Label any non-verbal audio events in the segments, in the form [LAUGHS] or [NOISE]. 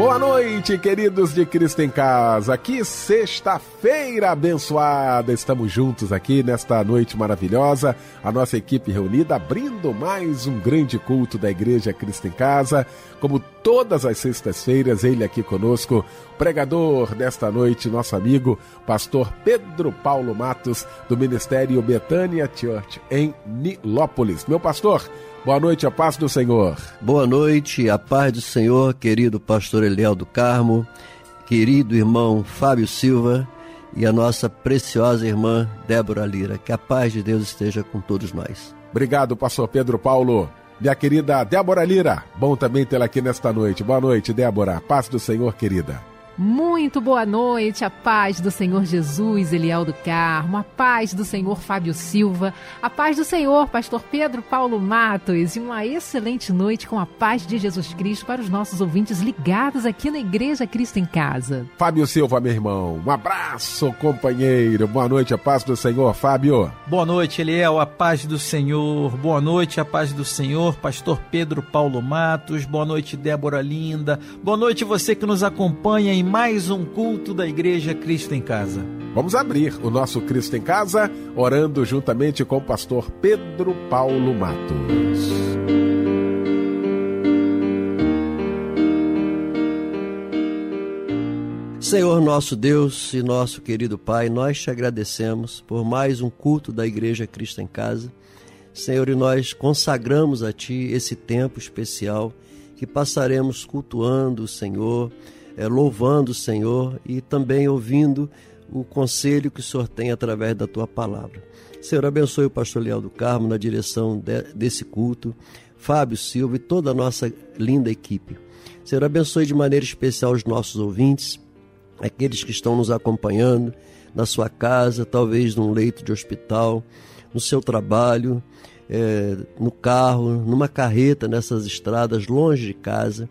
Boa noite, queridos de Cristo em Casa. Que sexta-feira abençoada. Estamos juntos aqui nesta noite maravilhosa. A nossa equipe reunida abrindo mais um grande culto da Igreja Cristo em Casa. Como todas as sextas-feiras, ele aqui conosco, pregador desta noite, nosso amigo, pastor Pedro Paulo Matos, do Ministério Betânia Church em Nilópolis. Meu pastor, Boa noite, a paz do Senhor. Boa noite, a paz do Senhor, querido pastor Eliel do Carmo, querido irmão Fábio Silva e a nossa preciosa irmã Débora Lira. Que a paz de Deus esteja com todos nós. Obrigado, pastor Pedro Paulo. Minha querida Débora Lira, bom também tê-la aqui nesta noite. Boa noite, Débora. Paz do Senhor, querida. Muito boa noite, a paz do Senhor Jesus, Eliel do Carmo, a paz do Senhor Fábio Silva, a paz do Senhor Pastor Pedro Paulo Matos e uma excelente noite com a paz de Jesus Cristo para os nossos ouvintes ligados aqui na Igreja Cristo em Casa. Fábio Silva, meu irmão, um abraço, companheiro, boa noite, a paz do Senhor, Fábio. Boa noite, Eliel, a paz do Senhor, boa noite, a paz do Senhor, Pastor Pedro Paulo Matos, boa noite, Débora Linda, boa noite você que nos acompanha em mais um culto da Igreja Cristo em Casa. Vamos abrir o nosso Cristo em Casa orando juntamente com o pastor Pedro Paulo Matos. Senhor nosso Deus e nosso querido Pai, nós te agradecemos por mais um culto da Igreja Cristo em Casa. Senhor, e nós consagramos a Ti esse tempo especial que passaremos cultuando o Senhor, é, louvando o Senhor e também ouvindo o conselho que o Senhor tem através da tua palavra. Senhor, abençoe o pastor Leal do Carmo na direção de, desse culto, Fábio Silva e toda a nossa linda equipe. Senhor, abençoe de maneira especial os nossos ouvintes, aqueles que estão nos acompanhando na sua casa, talvez num leito de hospital, no seu trabalho, é, no carro, numa carreta, nessas estradas, longe de casa.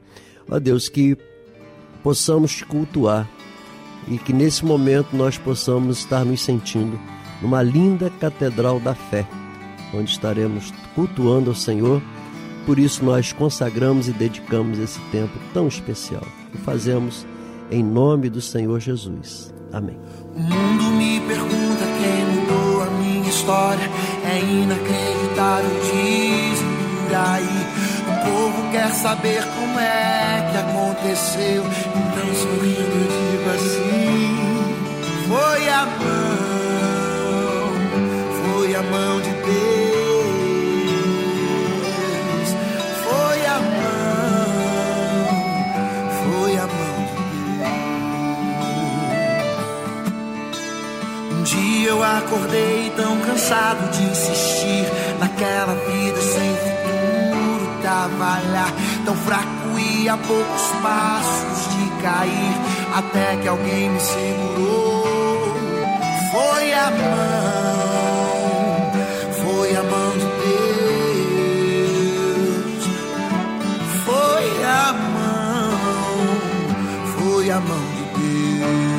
Ó Deus, que possamos te cultuar e que nesse momento nós possamos estar nos sentindo numa linda catedral da fé, onde estaremos cultuando ao Senhor. Por isso nós consagramos e dedicamos esse tempo tão especial. E fazemos em nome do Senhor Jesus. Amém. O mundo me pergunta quem mudou a minha história. É inacreditável, por aí povo quer saber como é que aconteceu. Então sorrindo digo assim: Foi a mão, foi a mão de Deus. Foi a mão, foi a mão de Deus. Um dia eu acordei tão cansado de insistir naquela vida sem futuro trabalhar. Tão fraco e a poucos passos de cair, até que alguém me segurou. Foi a mão, foi a mão de Deus. Foi a mão, foi a mão de Deus.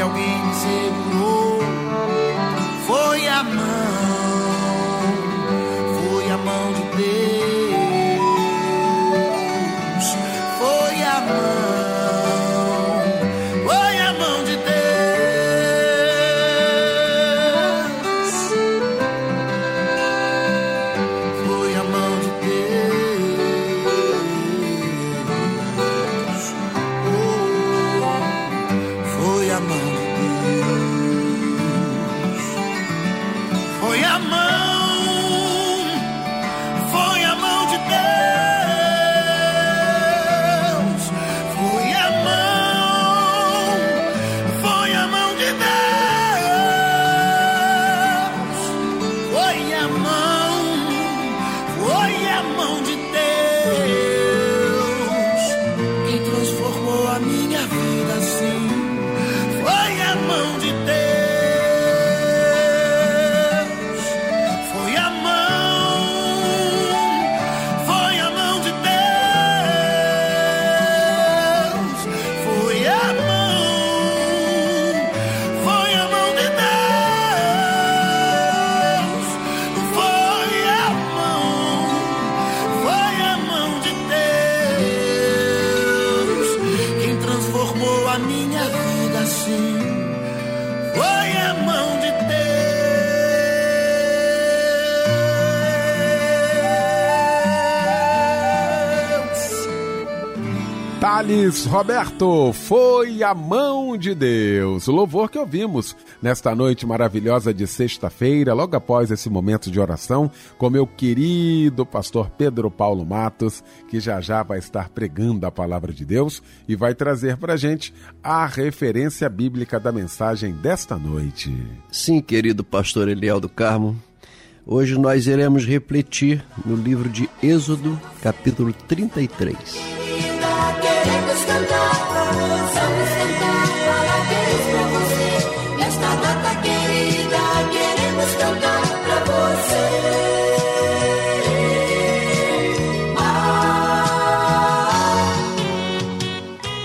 Que alguém me segurou. Foi a mão, vida Thales Roberto, foi a mão de Deus. O louvor que ouvimos nesta noite maravilhosa de sexta-feira, logo após esse momento de oração, com meu querido pastor Pedro Paulo Matos, que já já vai estar pregando a palavra de Deus e vai trazer para gente a referência bíblica da mensagem desta noite. Sim, querido pastor Eliel do Carmo. Hoje nós iremos refletir no livro de Êxodo, capítulo 33 queremos cantar, vamos cantar parabéns pra você. Nesta data querida, queremos cantar pra você.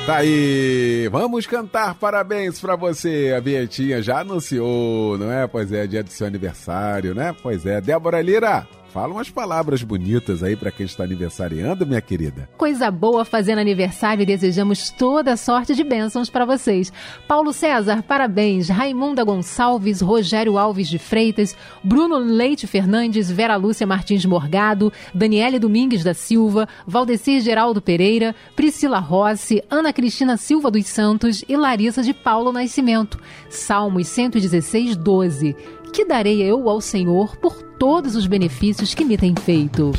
Tá aí, vamos cantar parabéns para você. A Vietinha já anunciou, não é? Pois é, dia do seu aniversário, né? Pois é, Débora Lira, Fala umas palavras bonitas aí para quem está aniversariando, minha querida. Coisa boa fazendo aniversário e desejamos toda sorte de bênçãos para vocês. Paulo César, parabéns. Raimunda Gonçalves, Rogério Alves de Freitas, Bruno Leite Fernandes, Vera Lúcia Martins Morgado, Daniele Domingues da Silva, Valdecir Geraldo Pereira, Priscila Rossi, Ana Cristina Silva dos Santos e Larissa de Paulo Nascimento. Salmos 116, 12. Que darei eu ao Senhor por todos os benefícios que me tem feito?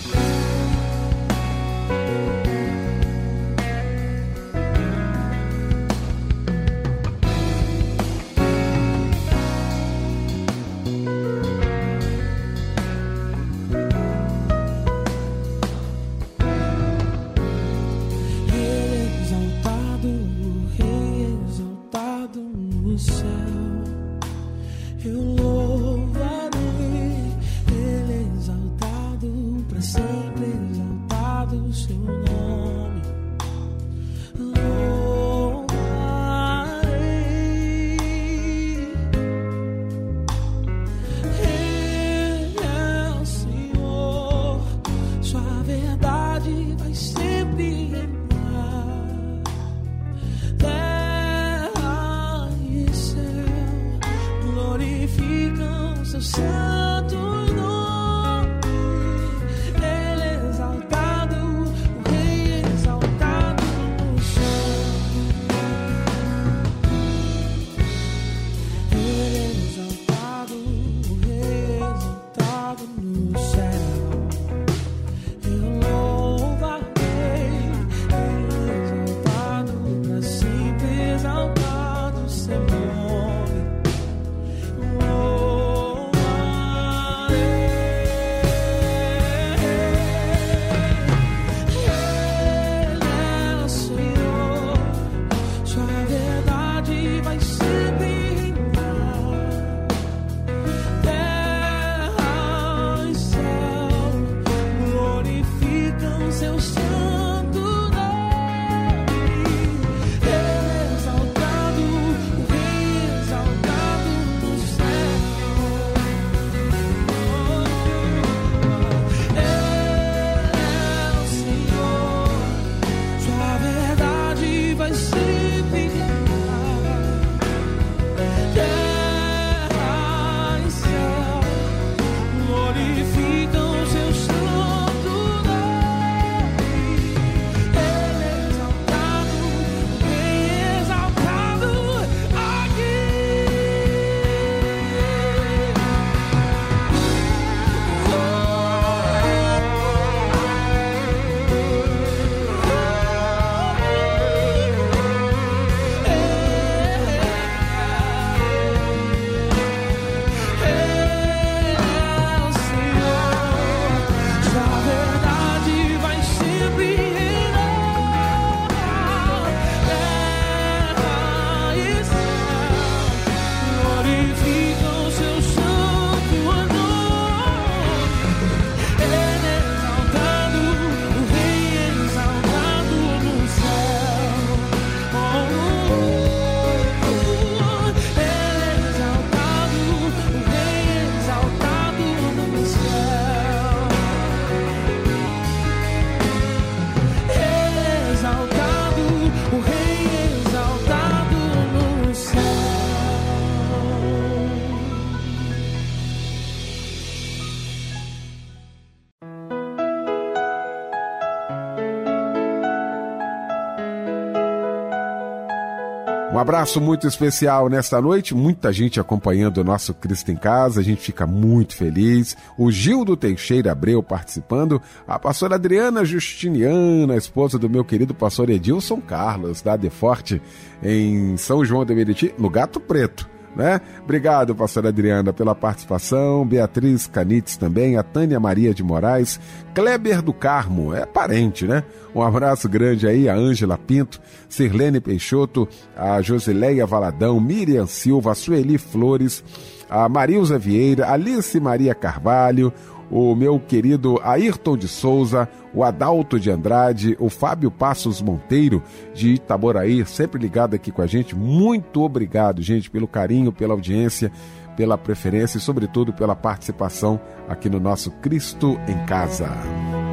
Abraço muito especial nesta noite, muita gente acompanhando o nosso Cristo em Casa, a gente fica muito feliz. O Gildo Teixeira Abreu participando, a pastora Adriana Justiniana, esposa do meu querido pastor Edilson Carlos, da Deforte, em São João de Meriti, no Gato Preto né? Obrigado, pastora Adriana, pela participação. Beatriz Canites também, a Tânia Maria de Moraes, Kleber do Carmo, é parente, né? Um abraço grande aí a Ângela Pinto, Sirlene Peixoto, a Josileia Valadão, Miriam Silva, a Sueli Flores, a Marilza Vieira, Alice Maria Carvalho, o meu querido Ayrton de Souza, o Adalto de Andrade, o Fábio Passos Monteiro de Itaboraí, sempre ligado aqui com a gente. Muito obrigado, gente, pelo carinho, pela audiência, pela preferência e, sobretudo, pela participação aqui no nosso Cristo em Casa.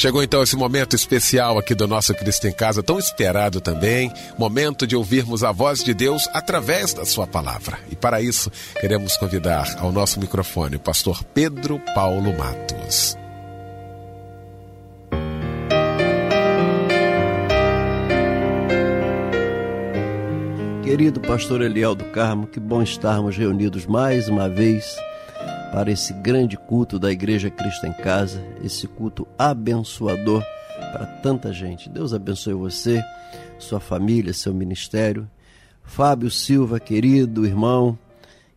Chegou então esse momento especial aqui do nosso Cristo em Casa, tão esperado também, momento de ouvirmos a voz de Deus através da sua palavra. E para isso, queremos convidar ao nosso microfone o pastor Pedro Paulo Matos. Querido pastor Eliel do Carmo, que bom estarmos reunidos mais uma vez para esse grande culto da Igreja Cristo em Casa, esse culto abençoador para tanta gente. Deus abençoe você, sua família, seu ministério. Fábio Silva, querido irmão,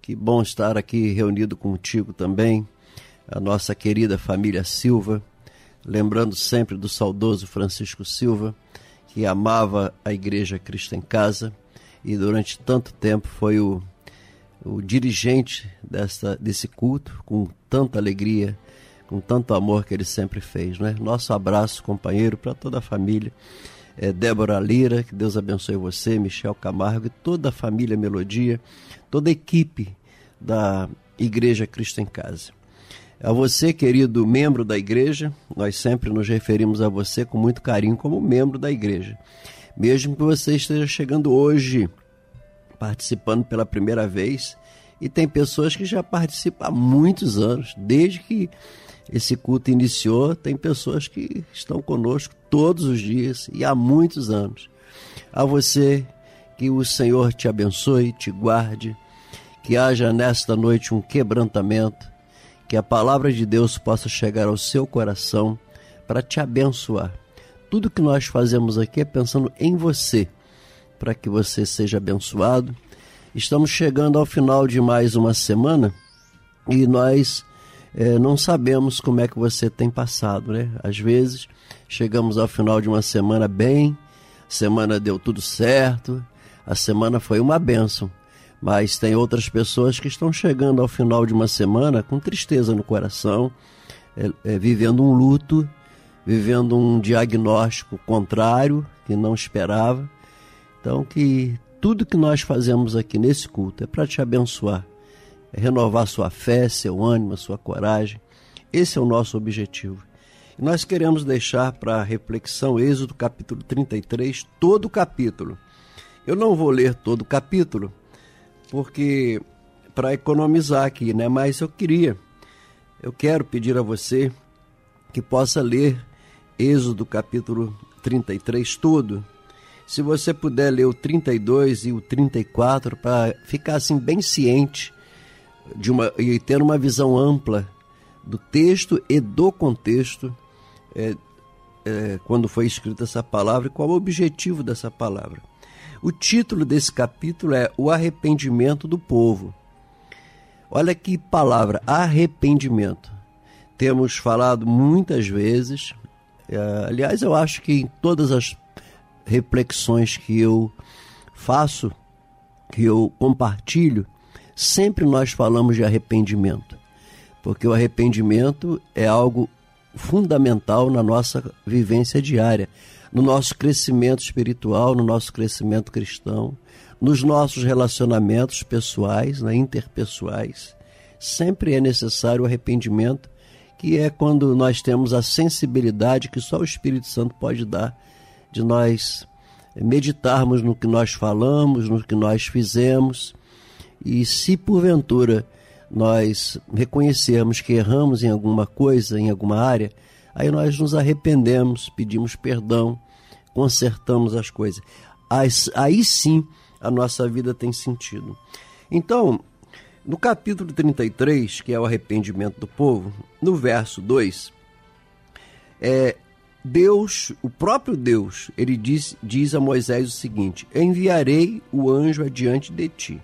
que bom estar aqui reunido contigo também. A nossa querida família Silva, lembrando sempre do saudoso Francisco Silva, que amava a Igreja Cristo em Casa e durante tanto tempo foi o o dirigente dessa, desse culto, com tanta alegria, com tanto amor que ele sempre fez. Né? Nosso abraço, companheiro, para toda a família. É, Débora Lira, que Deus abençoe você, Michel Camargo e toda a família Melodia, toda a equipe da Igreja Cristo em Casa. A você, querido membro da igreja, nós sempre nos referimos a você com muito carinho como membro da igreja. Mesmo que você esteja chegando hoje participando pela primeira vez. E tem pessoas que já participam há muitos anos, desde que esse culto iniciou, tem pessoas que estão conosco todos os dias e há muitos anos. A você, que o Senhor te abençoe, te guarde, que haja nesta noite um quebrantamento, que a palavra de Deus possa chegar ao seu coração para te abençoar. Tudo que nós fazemos aqui é pensando em você para que você seja abençoado. Estamos chegando ao final de mais uma semana e nós é, não sabemos como é que você tem passado, né? Às vezes chegamos ao final de uma semana bem, a semana deu tudo certo, a semana foi uma bênção. Mas tem outras pessoas que estão chegando ao final de uma semana com tristeza no coração, é, é, vivendo um luto, vivendo um diagnóstico contrário que não esperava. Então, que tudo que nós fazemos aqui nesse culto é para te abençoar, é renovar sua fé, seu ânimo, sua coragem. Esse é o nosso objetivo. E nós queremos deixar para reflexão Êxodo capítulo 33, todo o capítulo. Eu não vou ler todo o capítulo, porque para economizar aqui, né? Mas eu queria, eu quero pedir a você que possa ler Êxodo capítulo 33 todo, se você puder ler o 32 e o 34 para ficar assim bem ciente de uma e ter uma visão ampla do texto e do contexto é, é, quando foi escrita essa palavra e qual o objetivo dessa palavra. O título desse capítulo é O Arrependimento do Povo. Olha que palavra, arrependimento. Temos falado muitas vezes, é, aliás, eu acho que em todas as reflexões que eu faço, que eu compartilho, sempre nós falamos de arrependimento, porque o arrependimento é algo fundamental na nossa vivência diária, no nosso crescimento espiritual, no nosso crescimento cristão, nos nossos relacionamentos pessoais, né, interpessoais. Sempre é necessário o arrependimento, que é quando nós temos a sensibilidade que só o Espírito Santo pode dar de nós meditarmos no que nós falamos, no que nós fizemos, e se porventura nós reconhecermos que erramos em alguma coisa, em alguma área, Aí nós nos arrependemos, pedimos perdão, consertamos as coisas. Aí, sim a nossa vida tem sentido. Então, no capítulo 33, que é o arrependimento do povo, no verso 2, é, Deus, o próprio Deus, ele diz, diz a Moisés o seguinte: Enviarei o anjo adiante de ti.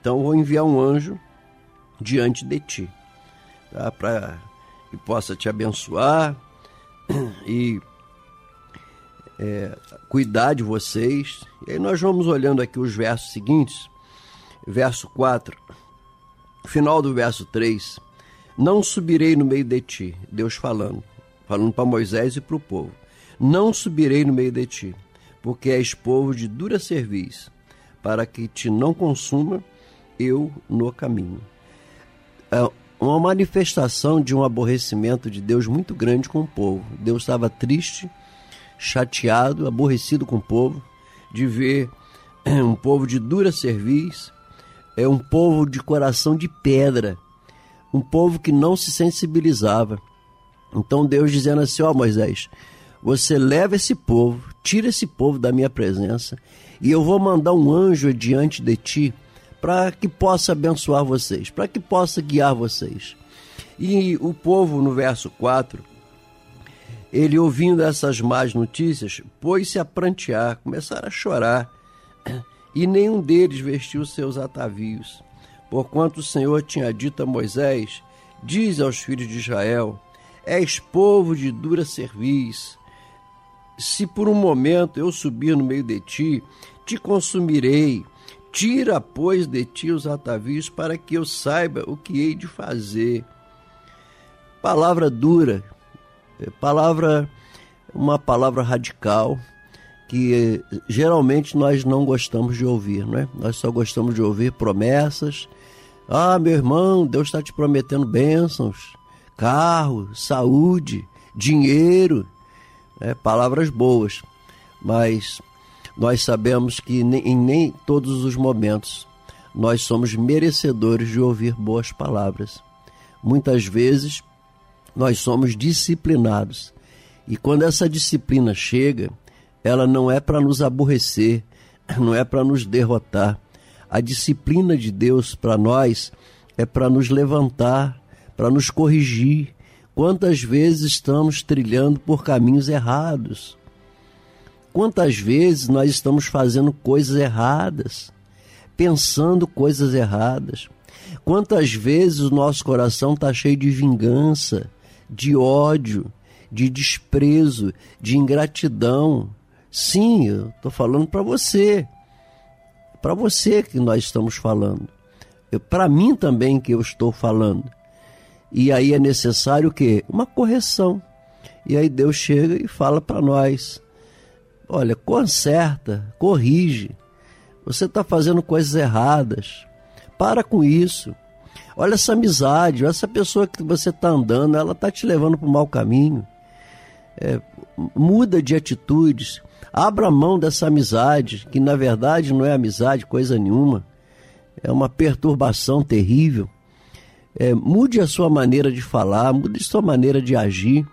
Então, vou enviar um anjo diante de ti, tá? para que possa te abençoar [CLEARS THROAT] e é, cuidar de vocês. E aí, nós vamos olhando aqui os versos seguintes, verso 4, final do verso 3. Não subirei no meio de ti, Deus falando falando para Moisés e para o povo: Não subirei no meio de ti, porque és povo de dura cerviz, para que te não consuma eu no caminho. É uma manifestação de um aborrecimento de Deus muito grande com o povo. Deus estava triste, chateado, aborrecido com o povo, de ver [CLEARS THROAT] um povo de dura cerviz, é um povo de coração de pedra, um povo que não se sensibilizava. Então Deus dizendo assim: Ó Moisés, você leva esse povo, tira esse povo da minha presença, e eu vou mandar um anjo diante de ti para que possa abençoar vocês, para que possa guiar vocês. E o povo, no verso 4, ele ouvindo essas más notícias, pôs-se a prantear, começaram a chorar, e nenhum deles vestiu seus atavios. Porquanto o Senhor tinha dito a Moisés: Diz aos filhos de Israel: És povo de dura cerviz. Se por um momento eu subir no meio de ti, te consumirei. Tira, pois, de ti os atavios, para que eu saiba o que hei de fazer. Palavra dura, é palavra, uma palavra radical, que geralmente nós não gostamos de ouvir, não é? Nós só gostamos de ouvir promessas. Ah, meu irmão, Deus está te prometendo bênçãos carro, saúde, dinheiro, né? palavras boas, mas nós sabemos que em nem todos os momentos nós somos merecedores de ouvir boas palavras. Muitas vezes nós somos disciplinados e quando essa disciplina chega, ela não é para nos aborrecer, [CLEARS THROAT] não é para nos derrotar. A disciplina de Deus para nós é para nos levantar, para nos corrigir. Quantas vezes estamos trilhando por caminhos errados? Quantas vezes nós estamos fazendo coisas erradas, pensando coisas erradas? Quantas vezes o nosso coração está cheio de vingança, de ódio, de desprezo, de ingratidão? Sim, eu estou falando para você. Para você que nós estamos falando. Para mim também que eu estou falando. E aí é necessário o quê? Uma correção. E aí Deus chega e fala para nós: olha, conserta, corrige. Você está fazendo coisas erradas. Para com isso. Olha essa amizade, essa pessoa que você está andando, ela está te levando para o mau caminho. É, muda de atitudes. Abra mão dessa amizade, que na verdade não é amizade, coisa nenhuma. É uma perturbação terrível. É, mude a sua maneira de falar, mude a sua maneira de agir.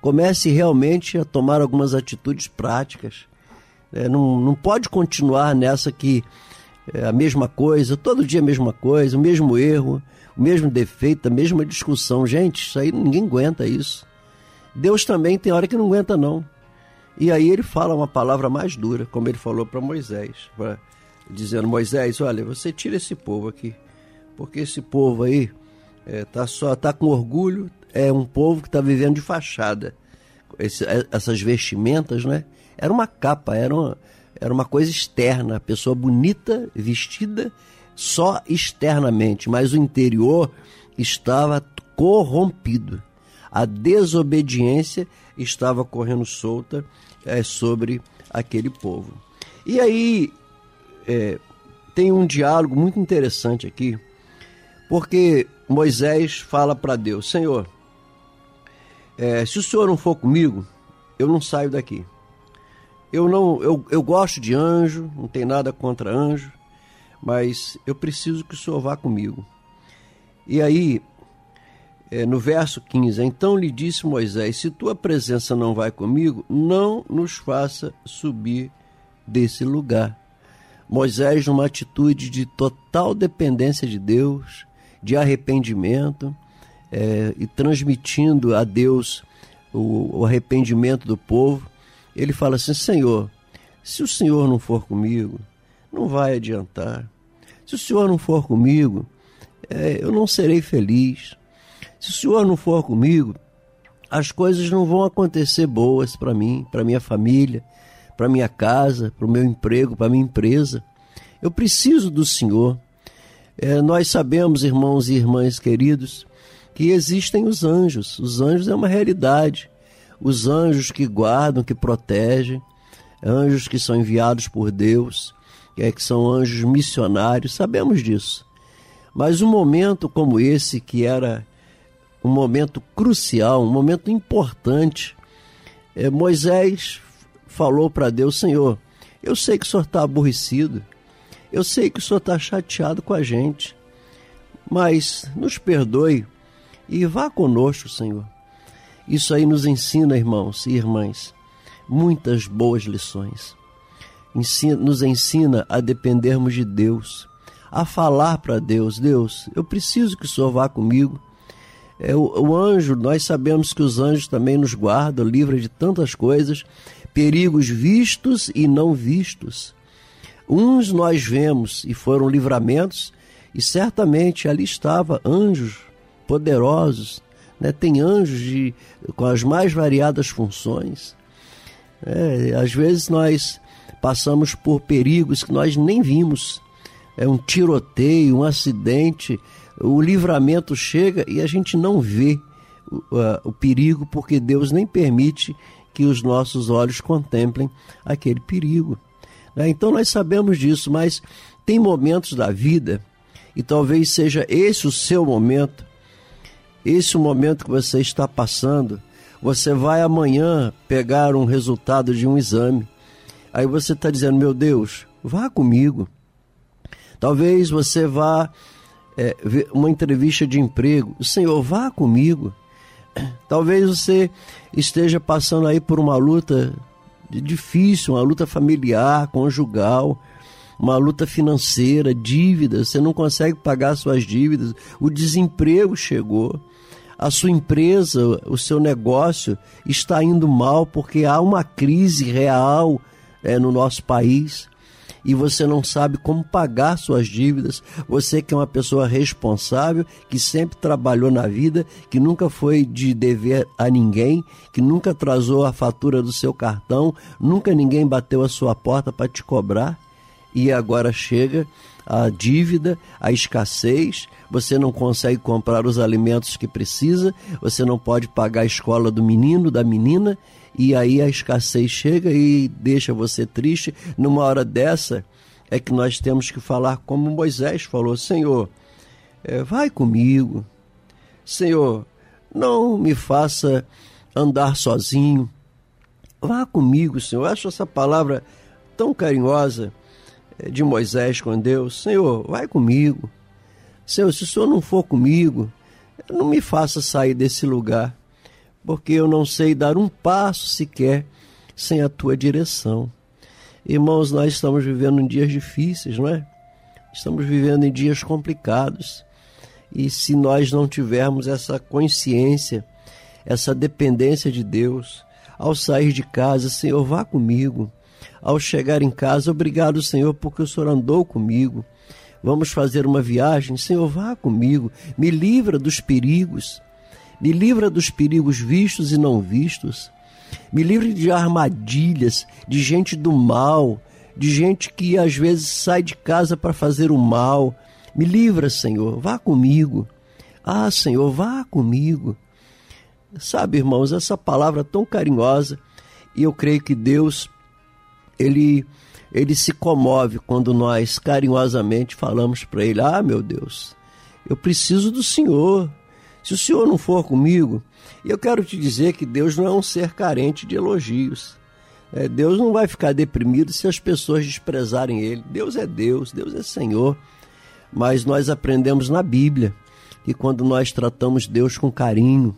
Comece realmente a tomar algumas atitudes práticas. É, não, não pode continuar nessa que é a mesma coisa, todo dia a mesma coisa, o mesmo erro, o mesmo defeito, a mesma discussão. Gente, isso aí ninguém aguenta isso. Deus também tem hora que não aguenta, não. E aí ele fala uma palavra mais dura, como ele falou para Moisés, pra, dizendo: Moisés, olha, você tira esse povo aqui porque esse povo aí é, tá só tá com orgulho, é um povo que está vivendo de fachada. Esse, é, essas vestimentas, né? Era uma capa, era uma, era uma coisa externa, a pessoa bonita, vestida só externamente, mas o interior estava corrompido. A desobediência estava correndo solta é, sobre aquele povo. E aí é, tem um diálogo muito interessante aqui porque Moisés fala para Deus: Senhor, é, se o Senhor não for comigo, eu não saio daqui. Eu não, eu, eu gosto de anjo, não tem nada contra anjo, mas eu preciso que o Senhor vá comigo. E aí é, no verso 15: Então lhe disse Moisés: Se tua presença não vai comigo, não nos faça subir desse lugar. Moisés, numa atitude de total dependência de Deus, de arrependimento, é, e transmitindo a Deus o, o arrependimento do povo, ele fala assim: Senhor, se o Senhor não for comigo, não vai adiantar. Se o Senhor não for comigo, é, eu não serei feliz. Se o Senhor não for comigo, as coisas não vão acontecer boas para mim, para minha família, para minha casa, para o meu emprego, para minha empresa. Eu preciso do Senhor. É, nós sabemos, irmãos e irmãs queridos, que existem os anjos. Os anjos é uma realidade. Os anjos que guardam, que protegem, anjos que são enviados por Deus, que, é, que são anjos missionários, sabemos disso. Mas um momento como esse, que era um momento crucial, um momento importante, é, Moisés falou para Deus: Senhor, eu sei que o senhor está aborrecido, eu sei que o senhor está chateado com a gente, mas nos perdoe e vá conosco, Senhor. Isso aí nos ensina, irmãos e irmãs, muitas boas lições. Ensina, nos ensina a dependermos de Deus, a falar para Deus: Deus, eu preciso que o Senhor vá comigo. É, o, o anjo, nós sabemos que os anjos também nos guardam, livram de tantas coisas, perigos vistos e não vistos. Uns nós vemos e foram livramentos, e certamente ali estava anjos poderosos, né? tem anjos de, com as mais variadas funções. É, às vezes nós passamos por perigos que nós nem vimos. É um tiroteio, um acidente, o livramento chega e a gente não vê o, o perigo porque Deus nem permite que os nossos olhos contemplem aquele perigo. Né? Então nós sabemos disso, mas tem momentos da vida, e talvez seja esse o seu momento, esse momento que você está passando, você vai amanhã pegar um resultado de um exame. Aí você está dizendo, meu Deus, vá comigo. Talvez você vá é, ver uma entrevista de emprego. Senhor, vá comigo. Talvez você esteja passando aí por uma luta difícil, uma luta familiar, conjugal, uma luta financeira, dívidas, você não consegue pagar suas dívidas, o desemprego chegou. A sua empresa, o seu negócio está indo mal porque há uma crise real é, no nosso país e você não sabe como pagar suas dívidas. Você que é uma pessoa responsável, que sempre trabalhou na vida, que nunca foi de dever a ninguém, que nunca atrasou a fatura do seu cartão, nunca ninguém bateu a sua porta para te cobrar. E agora chega a dívida, a escassez, você não consegue comprar os alimentos que precisa, você não pode pagar a escola do menino, da menina, e aí a escassez chega e deixa você triste. Numa hora dessa é que nós temos que falar como Moisés falou: Senhor, é, vai comigo. Senhor, não me faça andar sozinho. Vá comigo, Senhor. Eu acho essa palavra tão carinhosa de Moisés com Deus: Senhor, vai comigo. Senhor, se o Senhor não for comigo, não me faça sair desse lugar, porque eu não sei dar um passo sequer sem a tua direção. Irmãos, nós estamos vivendo em dias difíceis, não é? Estamos vivendo em dias complicados. E se nós não tivermos essa consciência, essa dependência de Deus, ao sair de casa, Senhor, vá comigo ao chegar em casa, obrigado, Senhor, porque o Senhor andou comigo. Vamos fazer uma viagem, Senhor, vá comigo, me livra dos perigos, me livra dos perigos vistos e não vistos, me livre de armadilhas, de gente do mal, de gente que às vezes sai de casa para fazer o mal. Me livra, Senhor, vá comigo. Ah, Senhor, vá comigo. Sabe, irmãos, essa palavra tão carinhosa, e eu creio que Deus ele, ele se comove quando nós carinhosamente falamos para ele: Ah, meu Deus, eu preciso do Senhor. Se o Senhor não for comigo, eu quero te dizer que Deus não é um ser carente de elogios. É, Deus não vai ficar deprimido se as pessoas desprezarem Ele. Deus é Deus, Deus é Senhor. Mas nós aprendemos na Bíblia que quando nós tratamos Deus com carinho,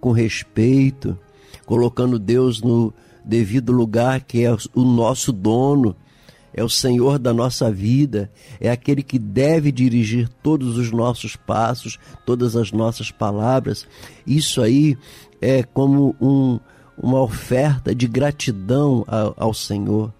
com respeito, colocando Deus no devido lugar, que é o nosso dono, é o Senhor da nossa vida, é aquele que deve dirigir todos os nossos passos, todas as nossas palavras. Isso aí é como um, uma oferta de gratidão ao, ao Senhor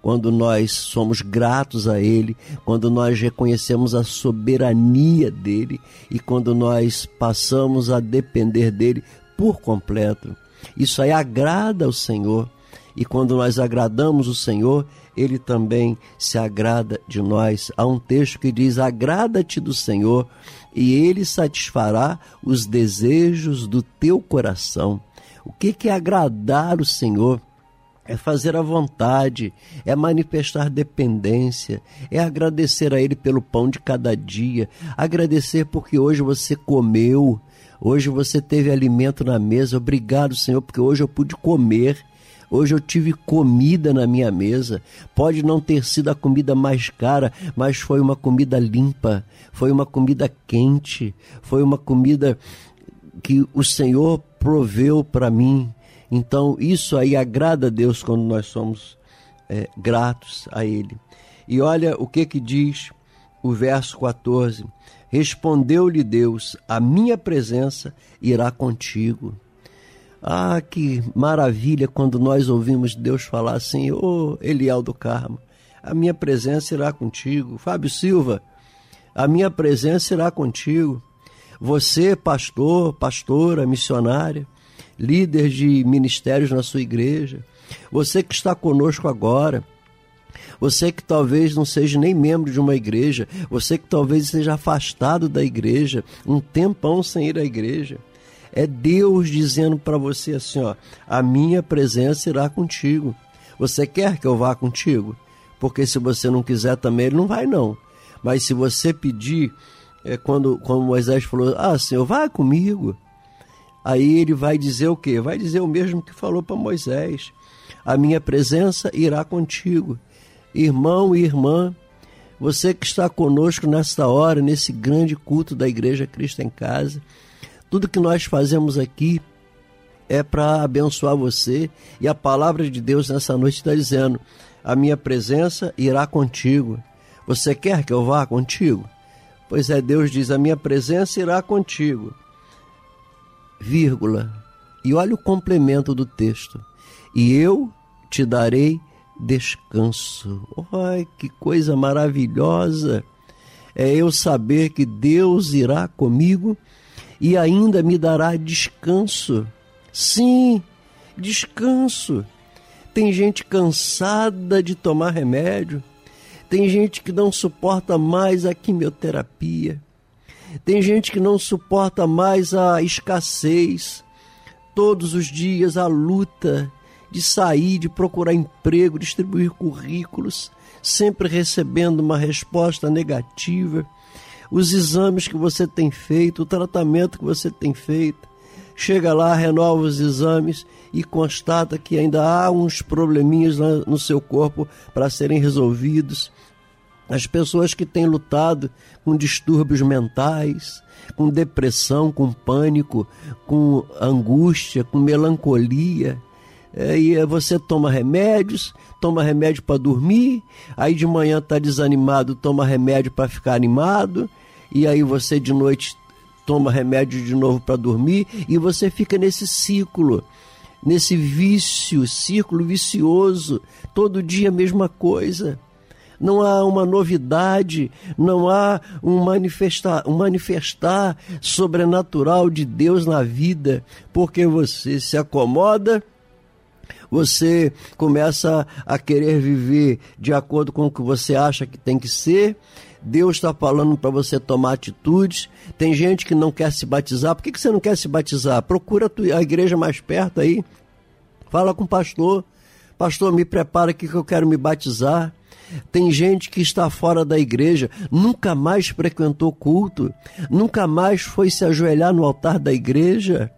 quando nós somos gratos a Ele, quando nós reconhecemos a soberania dEle e quando nós passamos a depender dEle por completo. Isso aí agrada ao Senhor. E quando nós agradamos o Senhor, Ele também se agrada de nós. Há um texto que diz: Agrada-te do Senhor, e Ele satisfará os desejos do teu coração. O que é agradar o Senhor? é fazer a vontade, é manifestar dependência, é agradecer a Ele pelo pão de cada dia, agradecer porque hoje você comeu, hoje você teve alimento na mesa. Obrigado, Senhor, porque hoje eu pude comer. Hoje eu tive comida na minha mesa. Pode não ter sido a comida mais cara, mas foi uma comida limpa, foi uma comida quente, foi uma comida que o Senhor proveu para mim. Então, isso aí agrada a Deus quando nós somos é, gratos a Ele. E olha o que que diz o verso 14: Respondeu-lhe Deus: A minha presença irá contigo. Ah, que maravilha quando nós ouvimos Deus falar assim: Ô oh, Eliel do Carmo, a minha presença irá contigo. Fábio Silva, a minha presença irá contigo. Você, pastor, pastora, missionária, líder de ministérios na sua igreja, você que está conosco agora, você que talvez não seja nem membro de uma igreja, você que talvez esteja afastado da igreja, um tempão sem ir à igreja. É Deus dizendo para você assim, ó, a minha presença irá contigo. Você quer que eu vá contigo? Porque se você não quiser também, ele não vai não. Mas se você pedir, é quando, quando Moisés falou, ah, Senhor, vai comigo. Aí ele vai dizer o quê? Vai dizer o mesmo que falou para Moisés. A minha presença irá contigo. Irmão e irmã, você que está conosco nesta hora, nesse grande culto da Igreja Cristo em Casa, tudo que nós fazemos aqui é para abençoar você e a palavra de Deus nessa noite está dizendo: a minha presença irá contigo. Você quer que eu vá contigo? Pois é, Deus diz: a minha presença irá contigo vírgula. E olha o complemento do texto. E eu te darei descanso. Ai, que coisa maravilhosa! É eu saber que Deus irá comigo e ainda me dará descanso. Sim, descanso. Tem gente cansada de tomar remédio, tem gente que não suporta mais a quimioterapia, tem gente que não suporta mais a escassez, todos os dias a luta de sair, de procurar emprego, distribuir currículos, sempre recebendo uma resposta negativa. Os exames que você tem feito, o tratamento que você tem feito, chega lá, renova os exames e constata que ainda há uns probleminhas no seu corpo para serem resolvidos as pessoas que têm lutado com distúrbios mentais, com depressão, com pânico, com angústia, com melancolia. É, e você toma remédios, toma remédio para dormir, aí de manhã está desanimado, toma remédio para ficar animado, e aí você de noite toma remédio de novo para dormir, e você fica nesse ciclo, nesse vício, círculo vicioso, todo dia a mesma coisa não há uma novidade, não há um manifestar, um manifestar sobrenatural de Deus na vida, porque você se acomoda você começa a querer viver de acordo com o que você acha que tem que ser. Deus está falando para você tomar atitudes. Tem gente que não quer se batizar. Por que, que você não quer se batizar? Procura a igreja mais perto aí. Fala com o pastor. Pastor, me prepara aqui que eu quero me batizar. Tem gente que está fora da igreja, nunca mais frequentou culto, nunca mais foi se ajoelhar no altar da igreja.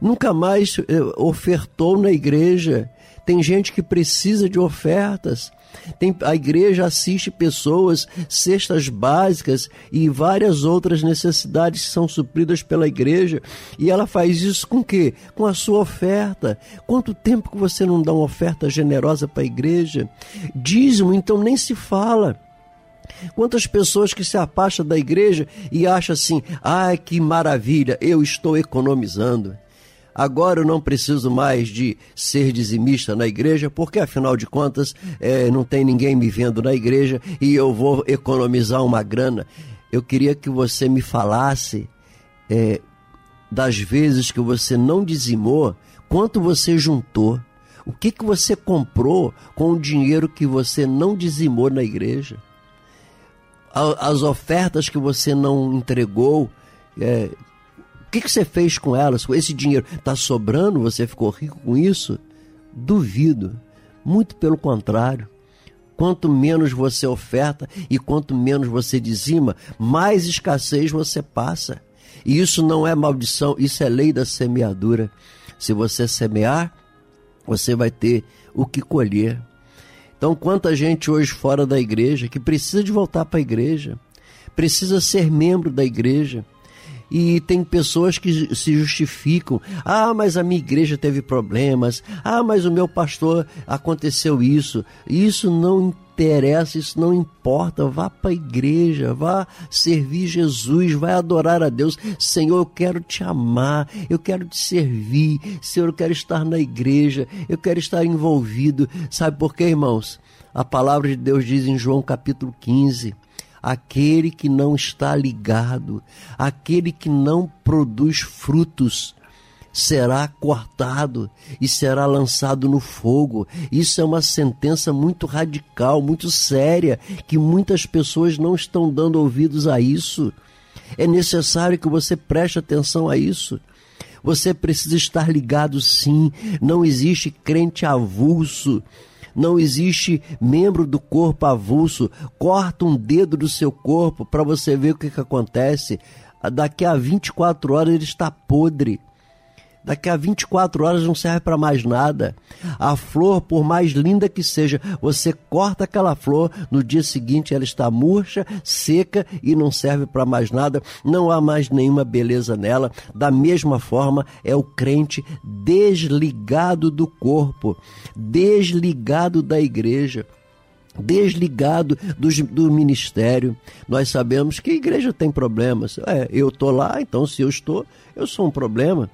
nunca mais eh, ofertou na igreja. Tem gente que precisa de ofertas. Tem, a igreja assiste pessoas, cestas básicas e várias outras necessidades que são supridas pela igreja. E ela faz isso com quê? Com a sua oferta. Quanto tempo que você não dá uma oferta generosa para a igreja? Dízimo, então nem se fala. Quantas pessoas que se afastam da igreja e acham assim: ai que maravilha, eu estou economizando. Agora eu não preciso mais de ser dizimista na igreja, porque afinal de contas é, não tem ninguém me vendo na igreja e eu vou economizar uma grana. Eu queria que você me falasse é, das vezes que você não dizimou, quanto você juntou, o que, que você comprou com o dinheiro que você não dizimou na igreja, as ofertas que você não entregou. É, que, que você fez com elas? Esse dinheiro está sobrando? Você ficou rico com isso? Duvido. Muito pelo contrário. Quanto menos você oferta e quanto menos você dizima, mais escassez você passa. E isso não é maldição, isso é lei da semeadura. Se você semear, você vai ter o que colher. Então, quanta gente hoje fora da igreja que precisa de voltar para a igreja, precisa ser membro da igreja, e tem pessoas que se justificam. Ah, mas a minha igreja teve problemas. Ah, mas o meu pastor aconteceu isso. Isso não interessa, isso não importa. Vá para a igreja, vá servir Jesus, vai adorar a Deus. Senhor, eu quero te amar, eu quero te servir. Senhor, eu quero estar na igreja, eu quero estar envolvido. Sabe por quê, irmãos? A palavra de Deus diz em João capítulo 15: aquele que não está ligado, aquele que não produz frutos, será cortado e será lançado no fogo. Isso é uma sentença muito radical, muito séria, que muitas pessoas não estão dando ouvidos a isso. É necessário que você preste atenção a isso. Você precisa estar ligado sim. Não existe crente avulso não existe membro do corpo avulso. Corta um dedo do seu corpo para você ver o que, que acontece. Daqui a 24 horas ele está podre. Daqui a 24 horas não serve para mais nada. A flor, por mais linda que seja, você corta aquela flor, no dia seguinte ela está murcha, seca e não serve para mais nada. Não há mais nenhuma beleza nela. Da mesma forma, é o crente desligado do corpo, desligado da igreja desligado do, do, ministério. Nós sabemos que a igreja tem problemas. É, eu estou lá, então se eu estou, eu sou um problema.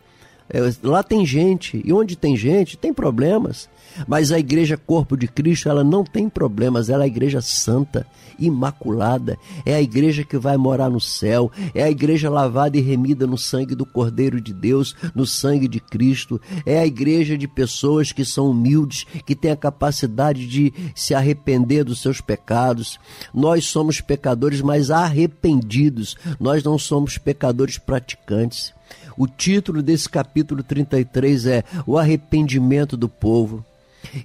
É, lá tem gente, e onde tem gente, tem problemas. Mas a igreja Corpo de Cristo, ela não tem problemas, ela é a igreja santa, imaculada, é a igreja que vai morar no céu, é a igreja lavada e remida no sangue do Cordeiro de Deus, no sangue de Cristo, é a igreja de pessoas que são humildes, que têm a capacidade de se arrepender dos seus pecados. Nós somos pecadores, mas arrependidos, nós não somos pecadores praticantes. O título desse capítulo 33 é O Arrependimento do Povo.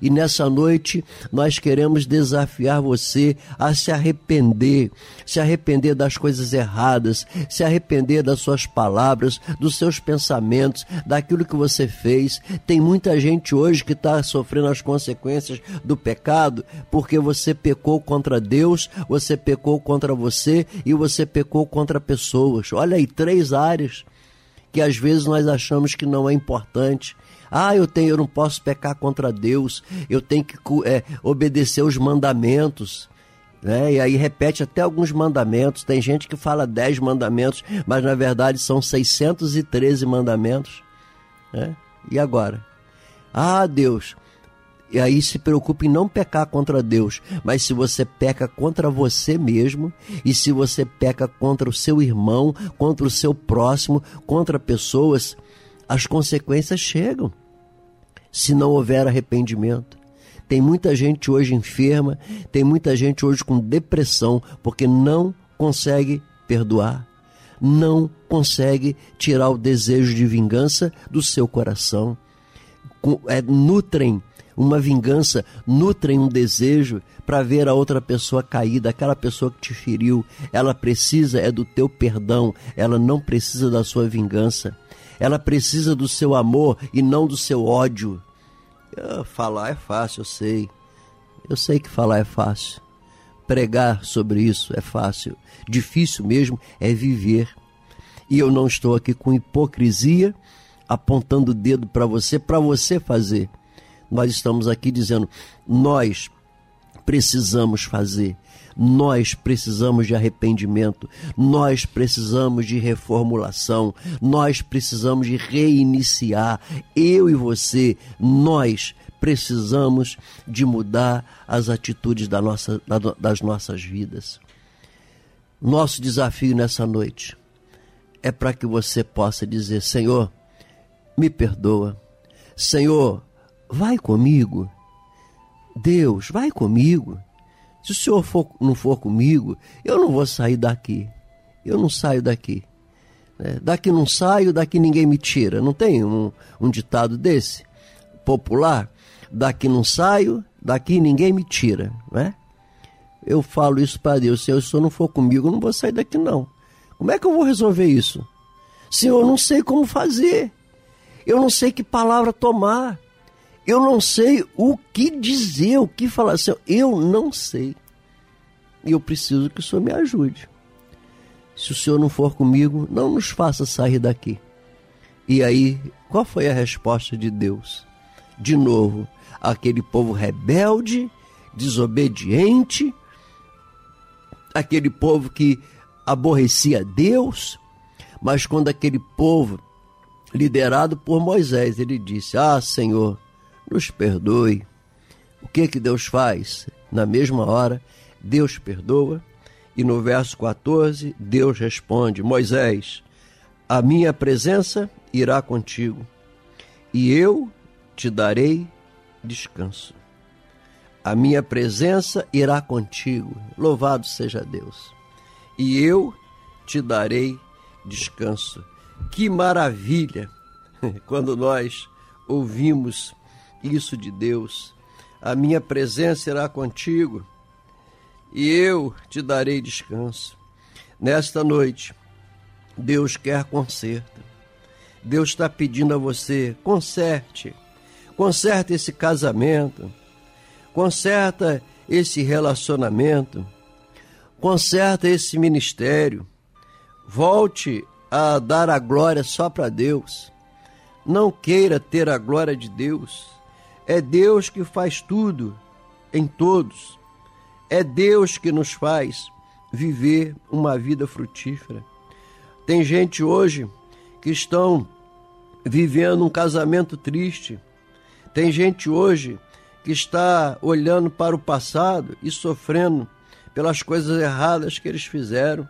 E nessa noite nós queremos desafiar você a se arrepender, se arrepender das coisas erradas, se arrepender das suas palavras, dos seus pensamentos, daquilo que você fez. Tem muita gente hoje que está sofrendo as consequências do pecado porque você pecou contra Deus, você pecou contra você e você pecou contra pessoas. Olha aí, três áreas que às vezes nós achamos que não é importante. Ah, eu tenho, eu não posso pecar contra Deus, eu tenho que é, obedecer os mandamentos. Né? E aí repete até alguns mandamentos. Tem gente que fala dez mandamentos, mas na verdade são 613 mandamentos. Né? E agora? Ah, Deus, e aí se preocupe em não pecar contra Deus, mas se você peca contra você mesmo, e se você peca contra o seu irmão, contra o seu próximo, contra pessoas, as consequências chegam. Se não houver arrependimento. Tem muita gente hoje enferma, tem muita gente hoje com depressão, porque não consegue perdoar, não consegue tirar o desejo de vingança do seu coração. É, nutrem uma vingança, nutrem um desejo para ver a outra pessoa caída, aquela pessoa que te feriu. Ela precisa é do teu perdão, ela não precisa da sua vingança. ela precisa do seu amor e não do seu ódio. falar é fácil, eu sei. Eu sei que falar é fácil. Pregar sobre isso é fácil. Difícil mesmo é viver. E eu não estou aqui com hipocrisia, apontando o dedo para você, para você fazer. Nós estamos aqui dizendo: nós precisamos fazer. Nós precisamos de arrependimento, nós precisamos de reformulação, nós precisamos de reiniciar. Eu e você, nós precisamos de mudar as atitudes da nossa, das nossas vidas. Nosso desafio nessa noite é para que você possa dizer: Senhor, me perdoa. Senhor, vai comigo. Deus, vai comigo. Se o Senhor for, não for comigo, eu não vou sair daqui. Eu não saio daqui. É, daqui não saio, daqui ninguém me tira. Não tem um, um ditado desse? Popular? Daqui não saio, daqui ninguém me tira. Né? Eu falo isso para Deus. Se o Senhor não for comigo, eu não vou sair daqui não. Como é que eu vou resolver isso? Senhor, eu não sei como fazer. Eu não sei que palavra tomar. Eu não sei o que dizer, o que falar. Senhor, eu não sei. E eu preciso que o Senhor me ajude. Se o Senhor não for comigo, não nos faça sair daqui. E aí, qual foi a resposta de Deus? De novo, aquele povo rebelde, desobediente, aquele povo que aborrecia Deus, mas quando aquele povo, liderado por Moisés, ele disse: Ah, Senhor, nos perdoe. O que que Deus faz? Na mesma hora, Deus perdoa. E no verso 14, Deus responde: Moisés, a minha presença irá contigo, e eu te darei descanso. A minha presença irá contigo. Louvado seja Deus. E eu te darei descanso. Que maravilha [LAUGHS] quando nós ouvimos isso de Deus. A minha presença irá contigo e eu te darei descanso. Nesta noite, Deus quer conserto. Deus está pedindo a você: conserte, conserte esse casamento, conserta esse relacionamento, conserta esse ministério, volte a dar a glória só para Deus. Não queira ter a glória de Deus. É Deus que faz tudo em todos. É Deus que nos faz viver uma vida frutífera. Tem gente hoje que estão vivendo um casamento triste. Tem gente hoje que está olhando para o passado e sofrendo pelas coisas erradas que eles fizeram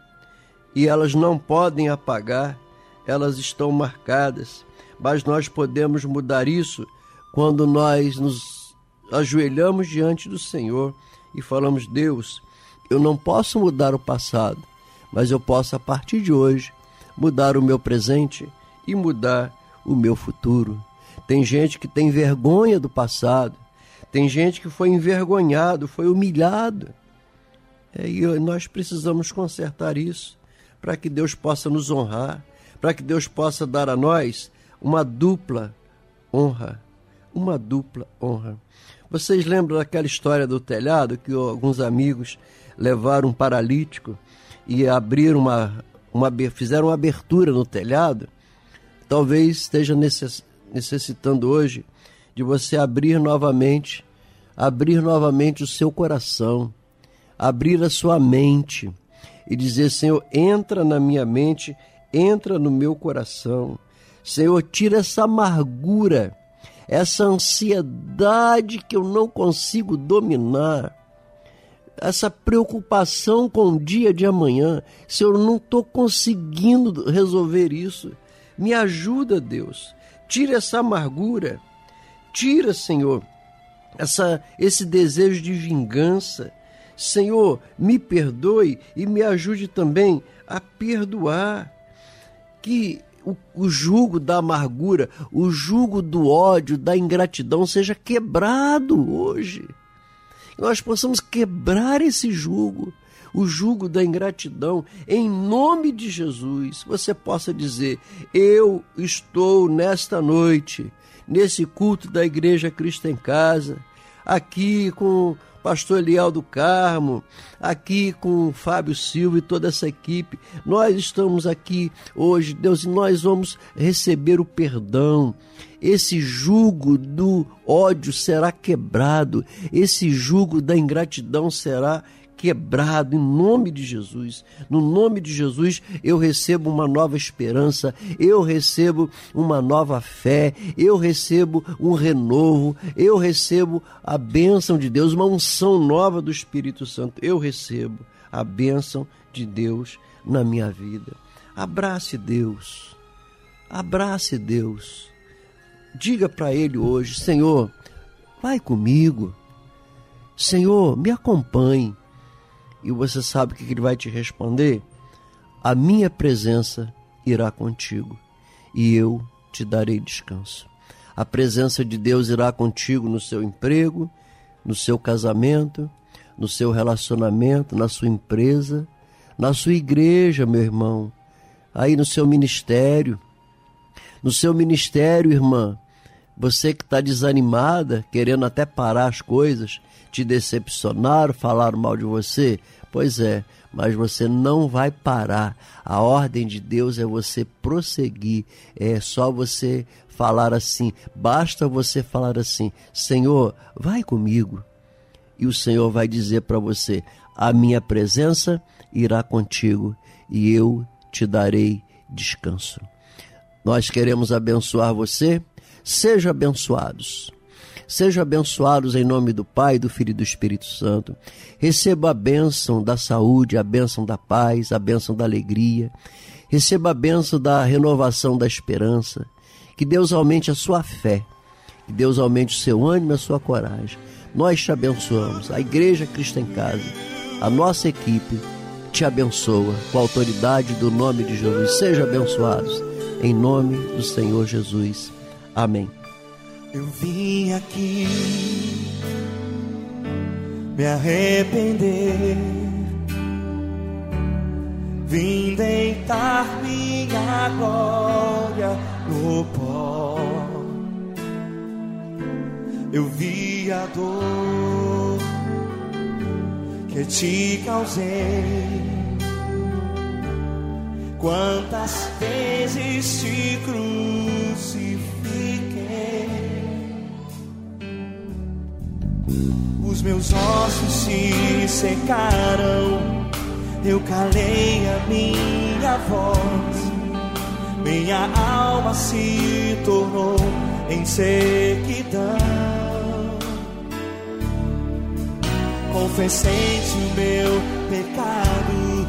e elas não podem apagar, elas estão marcadas. Mas nós podemos mudar isso quando nós nos ajoelhamos diante do Senhor e falamos: Deus, eu não posso mudar o passado, mas eu posso, a partir de hoje, mudar o meu presente e mudar o meu futuro. Tem gente que tem vergonha do passado, tem gente que foi envergonhado, foi humilhado. É, e nós precisamos consertar isso para que Deus possa nos honrar, para que Deus possa dar a nós uma dupla honra uma dupla honra. Vocês lembram daquela história do telhado que alguns amigos levaram um paralítico e abriram uma, uma fizeram uma abertura no telhado? Talvez esteja necessitando hoje de você abrir novamente, abrir novamente o seu coração, abrir a sua mente e dizer: Senhor, entra na minha mente, entra no meu coração. Senhor, tira essa amargura essa ansiedade que eu não consigo dominar, essa preocupação com o dia de amanhã, se eu não estou conseguindo resolver isso, me ajuda, Deus. Tira essa amargura, tira, Senhor, essa, esse desejo de vingança. Senhor, me perdoe e me ajude também a perdoar. Que o, o jugo da amargura, o jugo do ódio, da ingratidão seja quebrado hoje. Nós possamos quebrar esse jugo, o jugo da ingratidão, em nome de Jesus, você possa dizer: Eu estou nesta noite, nesse culto da Igreja Cristo em Casa, aqui com pastor Eliel do Carmo, aqui com o Fábio Silva e toda essa equipe. Nós estamos aqui hoje, Deus, e nós vamos receber o perdão. Esse jugo do ódio será quebrado, esse jugo da ingratidão será quebrado em nome de Jesus. No nome de Jesus, eu recebo uma nova esperança, eu recebo uma nova fé, eu recebo um renovo, eu recebo a bênção de Deus, uma unção nova do Espírito Santo. Eu recebo a bênção de Deus na minha vida. Abrace Deus. Abrace Deus. Diga para ele hoje, Senhor, vai comigo. Senhor, me acompanhe e você sabe o que ele vai te responder? A minha presença irá contigo e eu te darei descanso. A presença de Deus irá contigo no seu emprego, no seu casamento, no seu relacionamento, na sua empresa, na sua igreja, meu irmão, aí no seu ministério. No seu ministério, irmã, você que está desanimada, querendo até parar as coisas, te decepcionaram, falaram mal de você, Pois é, mas você não vai parar. A ordem de Deus é você prosseguir. É só você falar assim. Basta você falar assim: Senhor, vai comigo. E o Senhor vai dizer para você: A minha presença irá contigo e eu te darei descanso. Nós queremos abençoar você. Seja abençoados. Sejam abençoados em nome do Pai, do Filho e do Espírito Santo. Receba a bênção da saúde, a bênção da paz, a bênção da alegria. Receba a bênção da renovação da esperança. Que Deus aumente a sua fé. Que Deus aumente o seu ânimo e a sua coragem. Nós te abençoamos. A Igreja Cristo em Casa, a nossa equipe, te abençoa com a autoridade do nome de Jesus. Sejam abençoados. Em nome do Senhor Jesus. Amém. Eu vim aqui me arrepender, vim deitar minha glória no pó. Eu vi a dor que te causei. Quantas vezes te crucifiquei meus ossos se secaram, eu calei a minha voz, minha alma se tornou em sequidão. Confessei-te o meu pecado,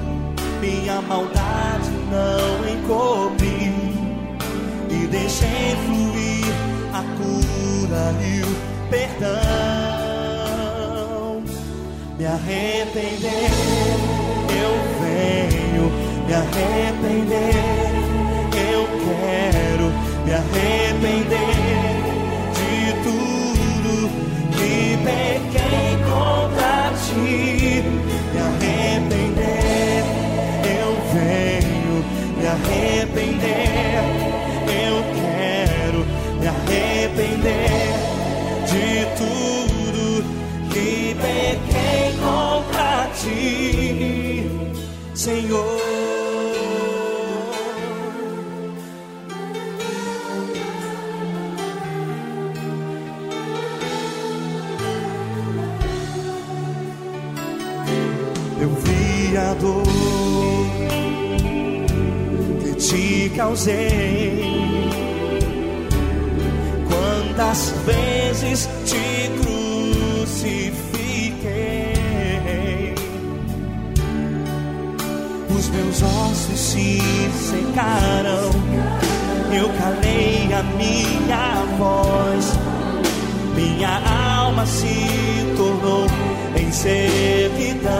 minha maldade não encobri e deixei fluir a cura e o perdão me arrepender. Eu venho me arrepender. Eu quero me arrepender de tudo que pequei contra ti. Me arrepender. Eu venho me arrepender. Eu quero me arrepender ti, Senhor. Eu vi a dor que te causei. Quantas vezes te meus ossos se secaram. Eu calei a minha voz, minha alma se tornou em servidão.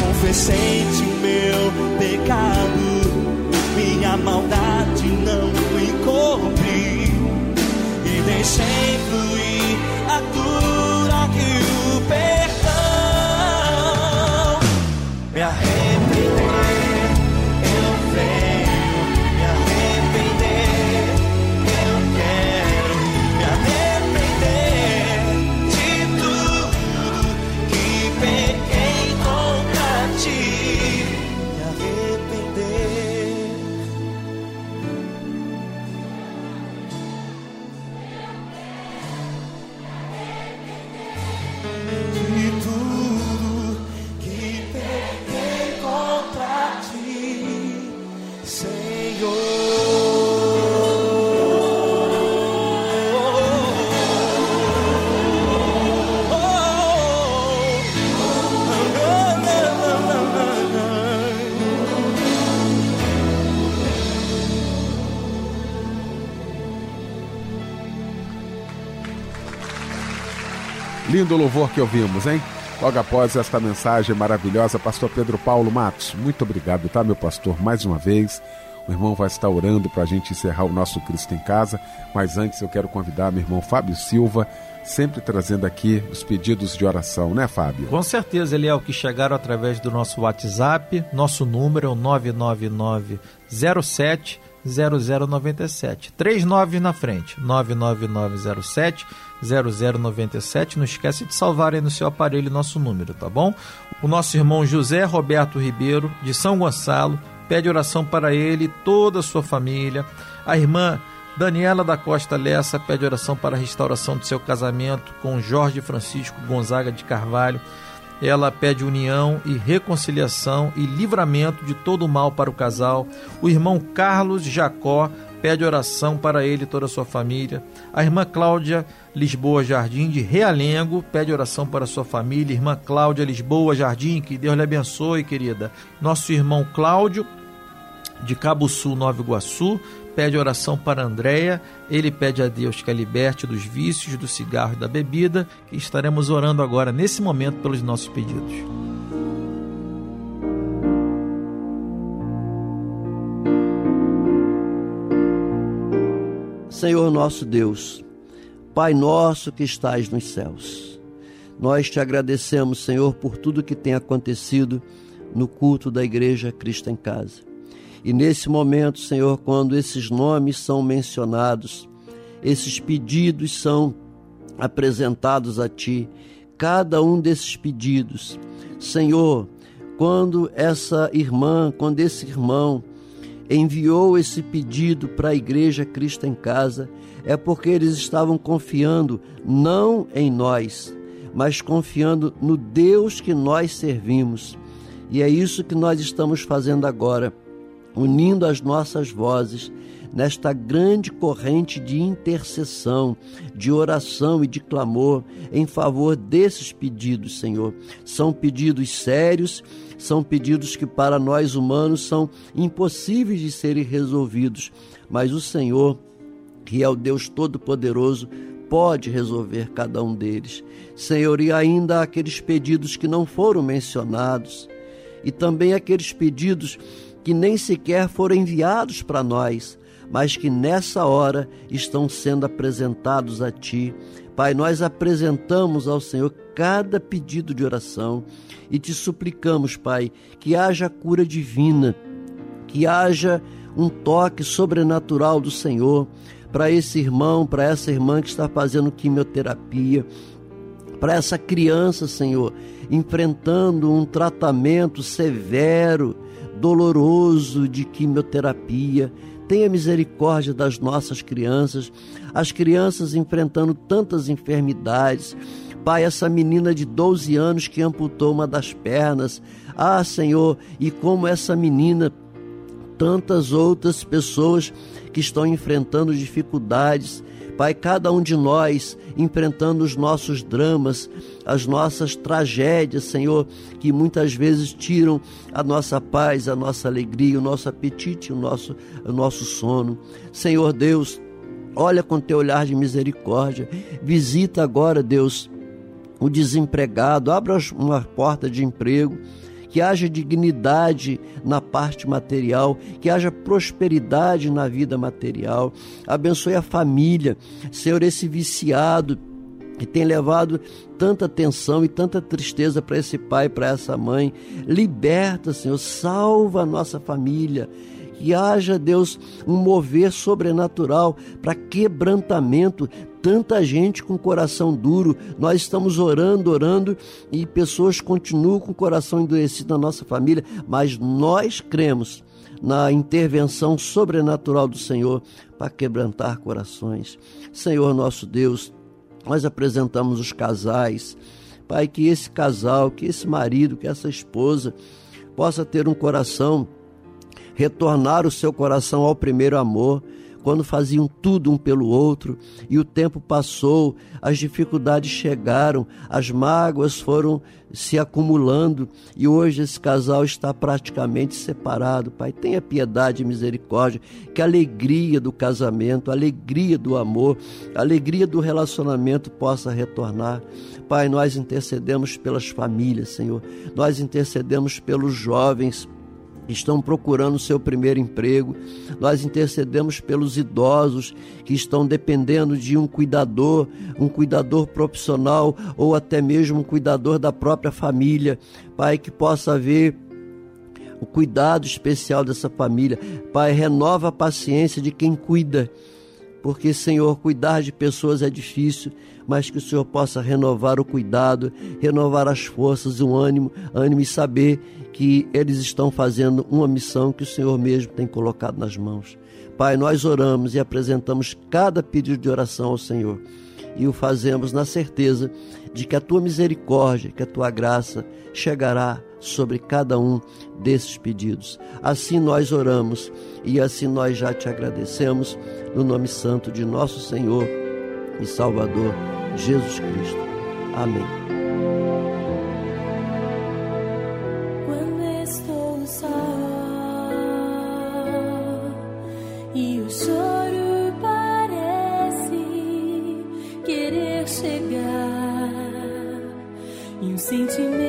Confessei-te meu pecado, minha maldade não encobri e deixei fluir Lindo louvor que ouvimos, hein? Logo após esta mensagem maravilhosa, pastor Pedro Paulo Matos, muito obrigado, tá, meu pastor, mais uma vez. O irmão vai estar orando para a gente encerrar o nosso Cristo em Casa, mas antes eu quero convidar meu irmão Fábio Silva, sempre trazendo aqui os pedidos de oração, né, Fábio? Com certeza, ele é o que chegaram através do nosso WhatsApp. Nosso número é o 999 07 0097. Três nove na frente. 99907 0097. Não esquece de salvar aí no seu aparelho nosso número, tá bom? O nosso irmão José Roberto Ribeiro, de São Gonçalo, pede oração para ele e toda a sua família. A irmã Daniela da Costa Lessa pede oração para a restauração do seu casamento com Jorge Francisco Gonzaga de Carvalho. Ela pede união e reconciliação e livramento de todo o mal para o casal. O irmão Carlos Jacó pede oração para ele e toda a sua família. A irmã Cláudia Lisboa Jardim de Realengo pede oração para a sua família. Irmã Cláudia Lisboa Jardim, que Deus lhe abençoe, querida. Nosso irmão Cláudio de Cabo Sul, Nova Iguaçu, pede oração para Andréia, ele pede a Deus que a liberte dos vícios, do cigarro e da bebida, que estaremos orando agora, nesse momento, pelos nossos pedidos. Senhor nosso Deus, Pai nosso que estás nos céus, nós te agradecemos, Senhor, por tudo que tem acontecido no culto da Igreja Cristo em Casa. E nesse momento, Senhor, quando esses nomes são mencionados, esses pedidos são apresentados a Ti, cada um desses pedidos, Senhor, quando essa irmã, quando esse irmão enviou esse pedido para a igreja Cristo em Casa, é porque eles estavam confiando não em nós, mas confiando no Deus que nós servimos. E é isso que nós estamos fazendo agora unindo as nossas vozes nesta grande corrente de intercessão, de oração e de clamor em favor desses pedidos, Senhor. São pedidos sérios, são pedidos que para nós humanos são impossíveis de serem resolvidos, mas o Senhor, que é o Deus Todo-Poderoso, pode resolver cada um deles. Senhor, e ainda aqueles pedidos que não foram mencionados, e também aqueles pedidos que nem sequer foram enviados para nós, mas que nessa hora estão sendo apresentados a Ti. Pai, nós apresentamos ao Senhor cada pedido de oração e te suplicamos, Pai, que haja cura divina, que haja um toque sobrenatural do Senhor para esse irmão, para essa irmã que está fazendo quimioterapia, para essa criança, Senhor, enfrentando um tratamento severo doloroso de quimioterapia. Tenha misericórdia das nossas crianças, as crianças enfrentando tantas enfermidades. Pai, essa menina de 12 anos que amputou uma das pernas. Ah, Senhor, e como essa menina, tantas outras pessoas que estão enfrentando dificuldades Pai, cada um de nós enfrentando os nossos dramas, as nossas tragédias, Senhor, que muitas vezes tiram a nossa paz, a nossa alegria, o nosso apetite, o nosso, o nosso sono. Senhor Deus, olha com teu olhar de misericórdia, visita agora, Deus, o desempregado, abra uma porta de emprego que haja dignidade na parte material, que haja prosperidade na vida material. Abençoe a família, Senhor, esse viciado que tem levado tanta tensão e tanta tristeza para esse pai, para essa mãe. Liberta, Senhor, salva a nossa família que haja, Deus, um mover sobrenatural para quebrantamento. Tanta gente com coração duro, nós estamos orando, orando e pessoas continuam com o coração endurecido na nossa família, mas nós cremos na intervenção sobrenatural do Senhor para quebrantar corações. Senhor nosso Deus, nós apresentamos os casais. Pai, que esse casal, que esse marido, que essa esposa possa ter um coração retornar o seu coração ao primeiro amor, quando faziam tudo um pelo outro, e o tempo passou, as dificuldades chegaram, as mágoas foram se acumulando e hoje esse casal está praticamente separado. Pai, tenha piedade e misericórdia, que a alegria do casamento, a alegria do amor, a alegria do relacionamento possa retornar. Pai, nós intercedemos pelas famílias, Senhor. Nós intercedemos pelos jovens, estão procurando seu primeiro emprego. Nós intercedemos pelos idosos que estão dependendo de um cuidador, um cuidador profissional ou até mesmo um cuidador da própria família. Pai, que possa haver o cuidado especial dessa família. Pai, renova a paciência de quem cuida. Porque, Senhor, cuidar de pessoas é difícil, mas que o Senhor possa renovar o cuidado, renovar as forças, o ânimo, ânimo e saber que eles estão fazendo uma missão que o Senhor mesmo tem colocado nas mãos. Pai, nós oramos e apresentamos cada pedido de oração ao Senhor e o fazemos na certeza de que a tua misericórdia, que a tua graça chegará sobre cada um desses pedidos. Assim nós oramos e assim nós já te agradecemos no nome santo de nosso Senhor e Salvador Jesus Cristo. Amém. sentimento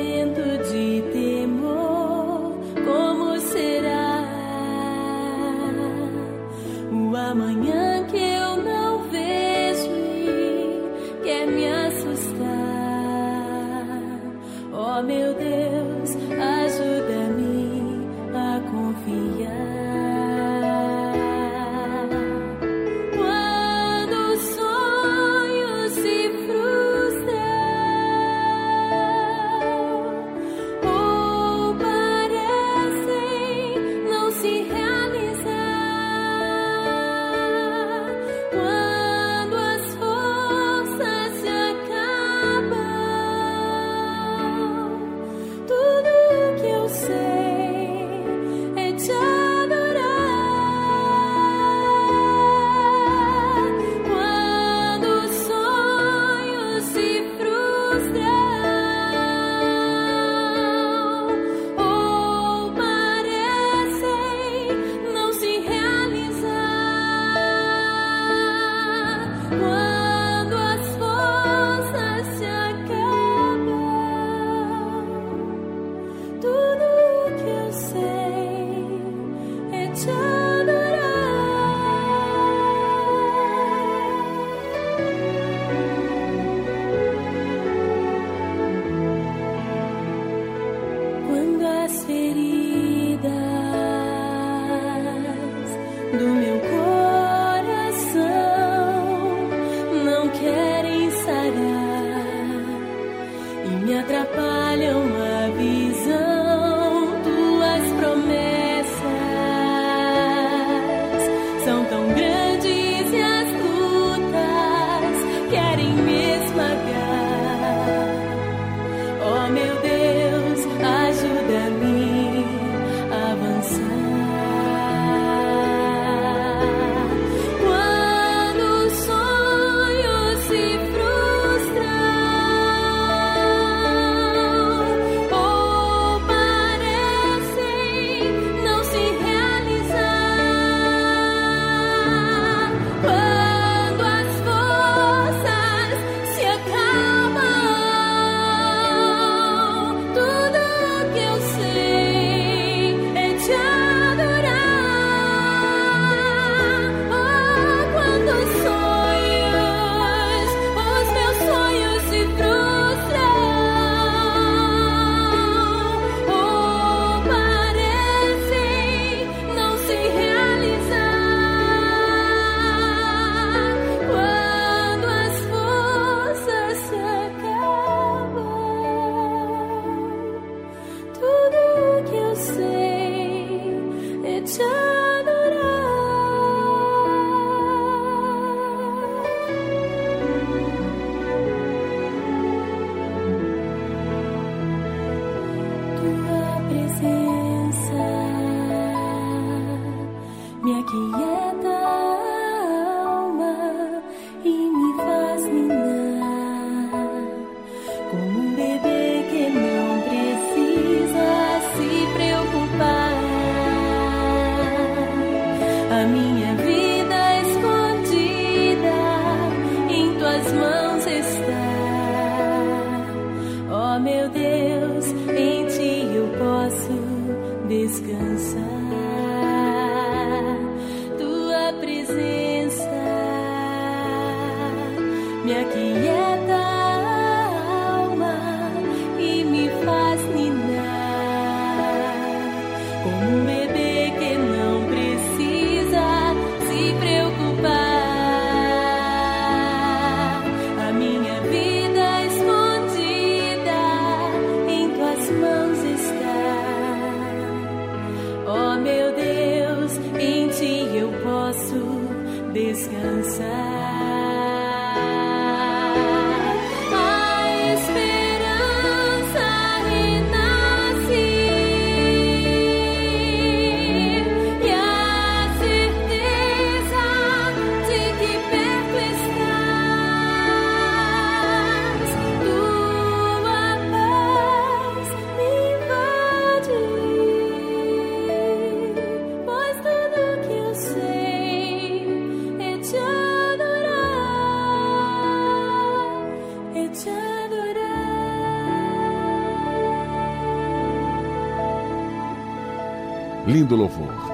lindo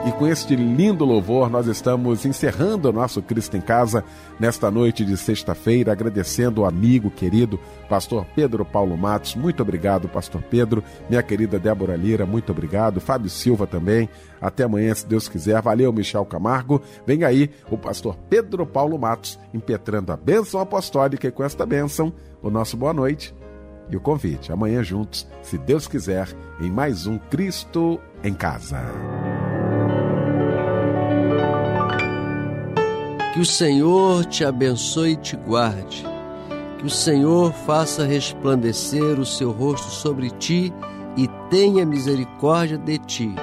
E com este lindo louvor, nós estamos encerrando o nosso Cristo em Casa nesta noite de sexta-feira, agradecendo o amigo querido, pastor Pedro Paulo Matos. Muito obrigado, pastor Pedro. Minha querida Débora Lira, muito obrigado. Fábio Silva também. Até amanhã, se Deus quiser. Valeu, Michel Camargo. Vem aí o pastor Pedro Paulo Matos, impetrando a bênção apostólica e com esta bênção, o nosso boa noite e o convite. Amanhã juntos, se Deus quiser, em mais um Cristo em Casa. Que o Senhor te abençoe e te guarde. Que o Senhor faça resplandecer o seu rosto sobre ti e tenha misericórdia de ti.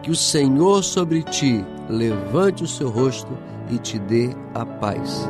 Que o Senhor sobre ti levante o seu rosto e te dê a paz.